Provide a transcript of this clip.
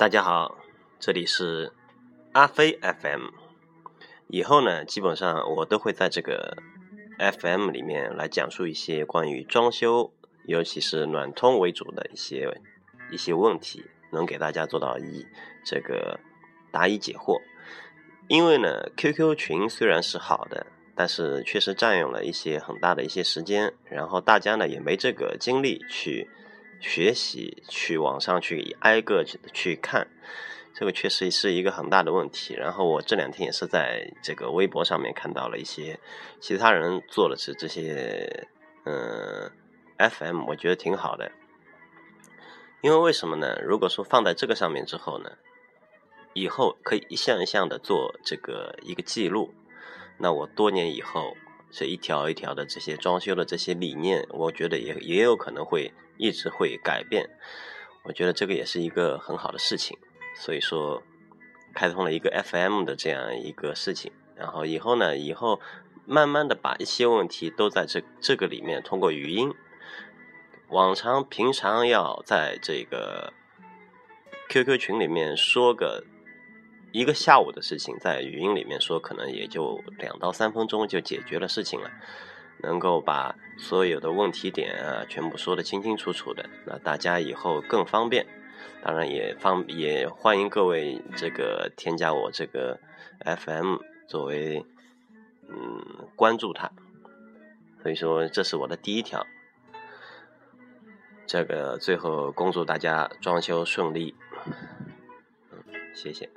大家好，这里是阿飞 FM。以后呢，基本上我都会在这个 FM 里面来讲述一些关于装修，尤其是暖通为主的一些一些问题，能给大家做到一这个答疑解惑。因为呢，QQ 群虽然是好的，但是确实占用了一些很大的一些时间，然后大家呢也没这个精力去。学习去网上去挨个去看，这个确实是一个很大的问题。然后我这两天也是在这个微博上面看到了一些其他人做的是这些嗯 FM，我觉得挺好的。因为为什么呢？如果说放在这个上面之后呢，以后可以一项一项的做这个一个记录，那我多年以后。这一条一条的这些装修的这些理念，我觉得也也有可能会一直会改变。我觉得这个也是一个很好的事情，所以说开通了一个 FM 的这样一个事情。然后以后呢，以后慢慢的把一些问题都在这这个里面通过语音。往常平常要在这个 QQ 群里面说个。一个下午的事情，在语音里面说，可能也就两到三分钟就解决了事情了，能够把所有的问题点啊全部说得清清楚楚的，那大家以后更方便。当然也方也欢迎各位这个添加我这个 FM 作为嗯关注它。所以说这是我的第一条。这个最后恭祝大家装修顺利，谢谢。